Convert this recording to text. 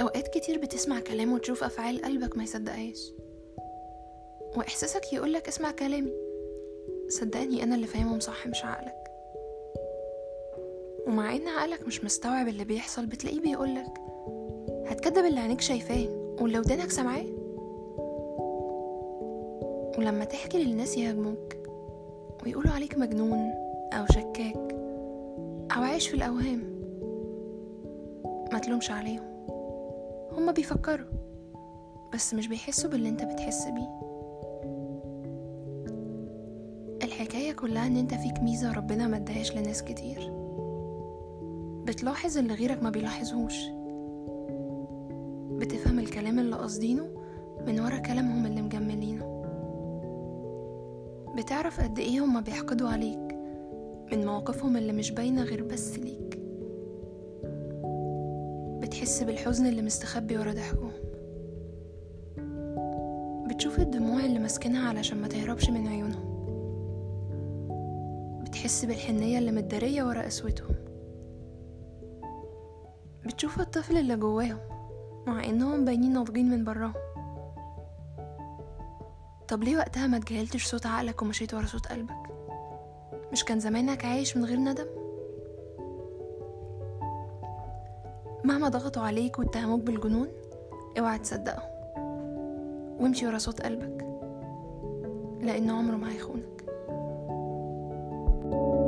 أوقات كتير بتسمع كلام وتشوف أفعال قلبك ما يصدقهاش. وإحساسك يقولك اسمع كلامي. صدقني أنا اللي فاهمهم صح مش عقلك. ومع إن عقلك مش مستوعب اللي بيحصل بتلاقيه بيقولك هتكدب اللي عينيك شايفاه واللي ودانك سامعاه ولما تحكي للناس يهاجموك ويقولوا عليك مجنون أو شكاك أو عايش في الأوهام ما تلومش عليهم. هما بيفكروا بس مش بيحسوا باللي انت بتحس بيه. الحكاية كلها إن انت فيك ميزة ربنا ما لناس كتير. بتلاحظ اللي غيرك ما بيلاحظهوش. بتفهم الكلام اللي قاصدينه من ورا كلامهم اللي مجملينه. بتعرف قد إيه هما بيحقدوا عليك من مواقفهم اللي مش باينة غير بس ليك. بتحس بالحزن اللي مستخبي ورا ضحكهم بتشوف الدموع اللي ماسكينها علشان ما تهربش من عيونهم. بتحس بالحنية اللي متدارية ورا قسوتهم بتشوف الطفل اللي جواهم مع إنهم باينين ناضجين من براهم. طب ليه وقتها ما تجاهلتش صوت عقلك ومشيت ورا صوت قلبك؟ مش كان زمانك عايش من غير ندم؟ مهما ضغطوا عليك واتهموك بالجنون اوعى تصدقهم. وامشي ورا صوت قلبك لأن عمره ما هيخونك. thank you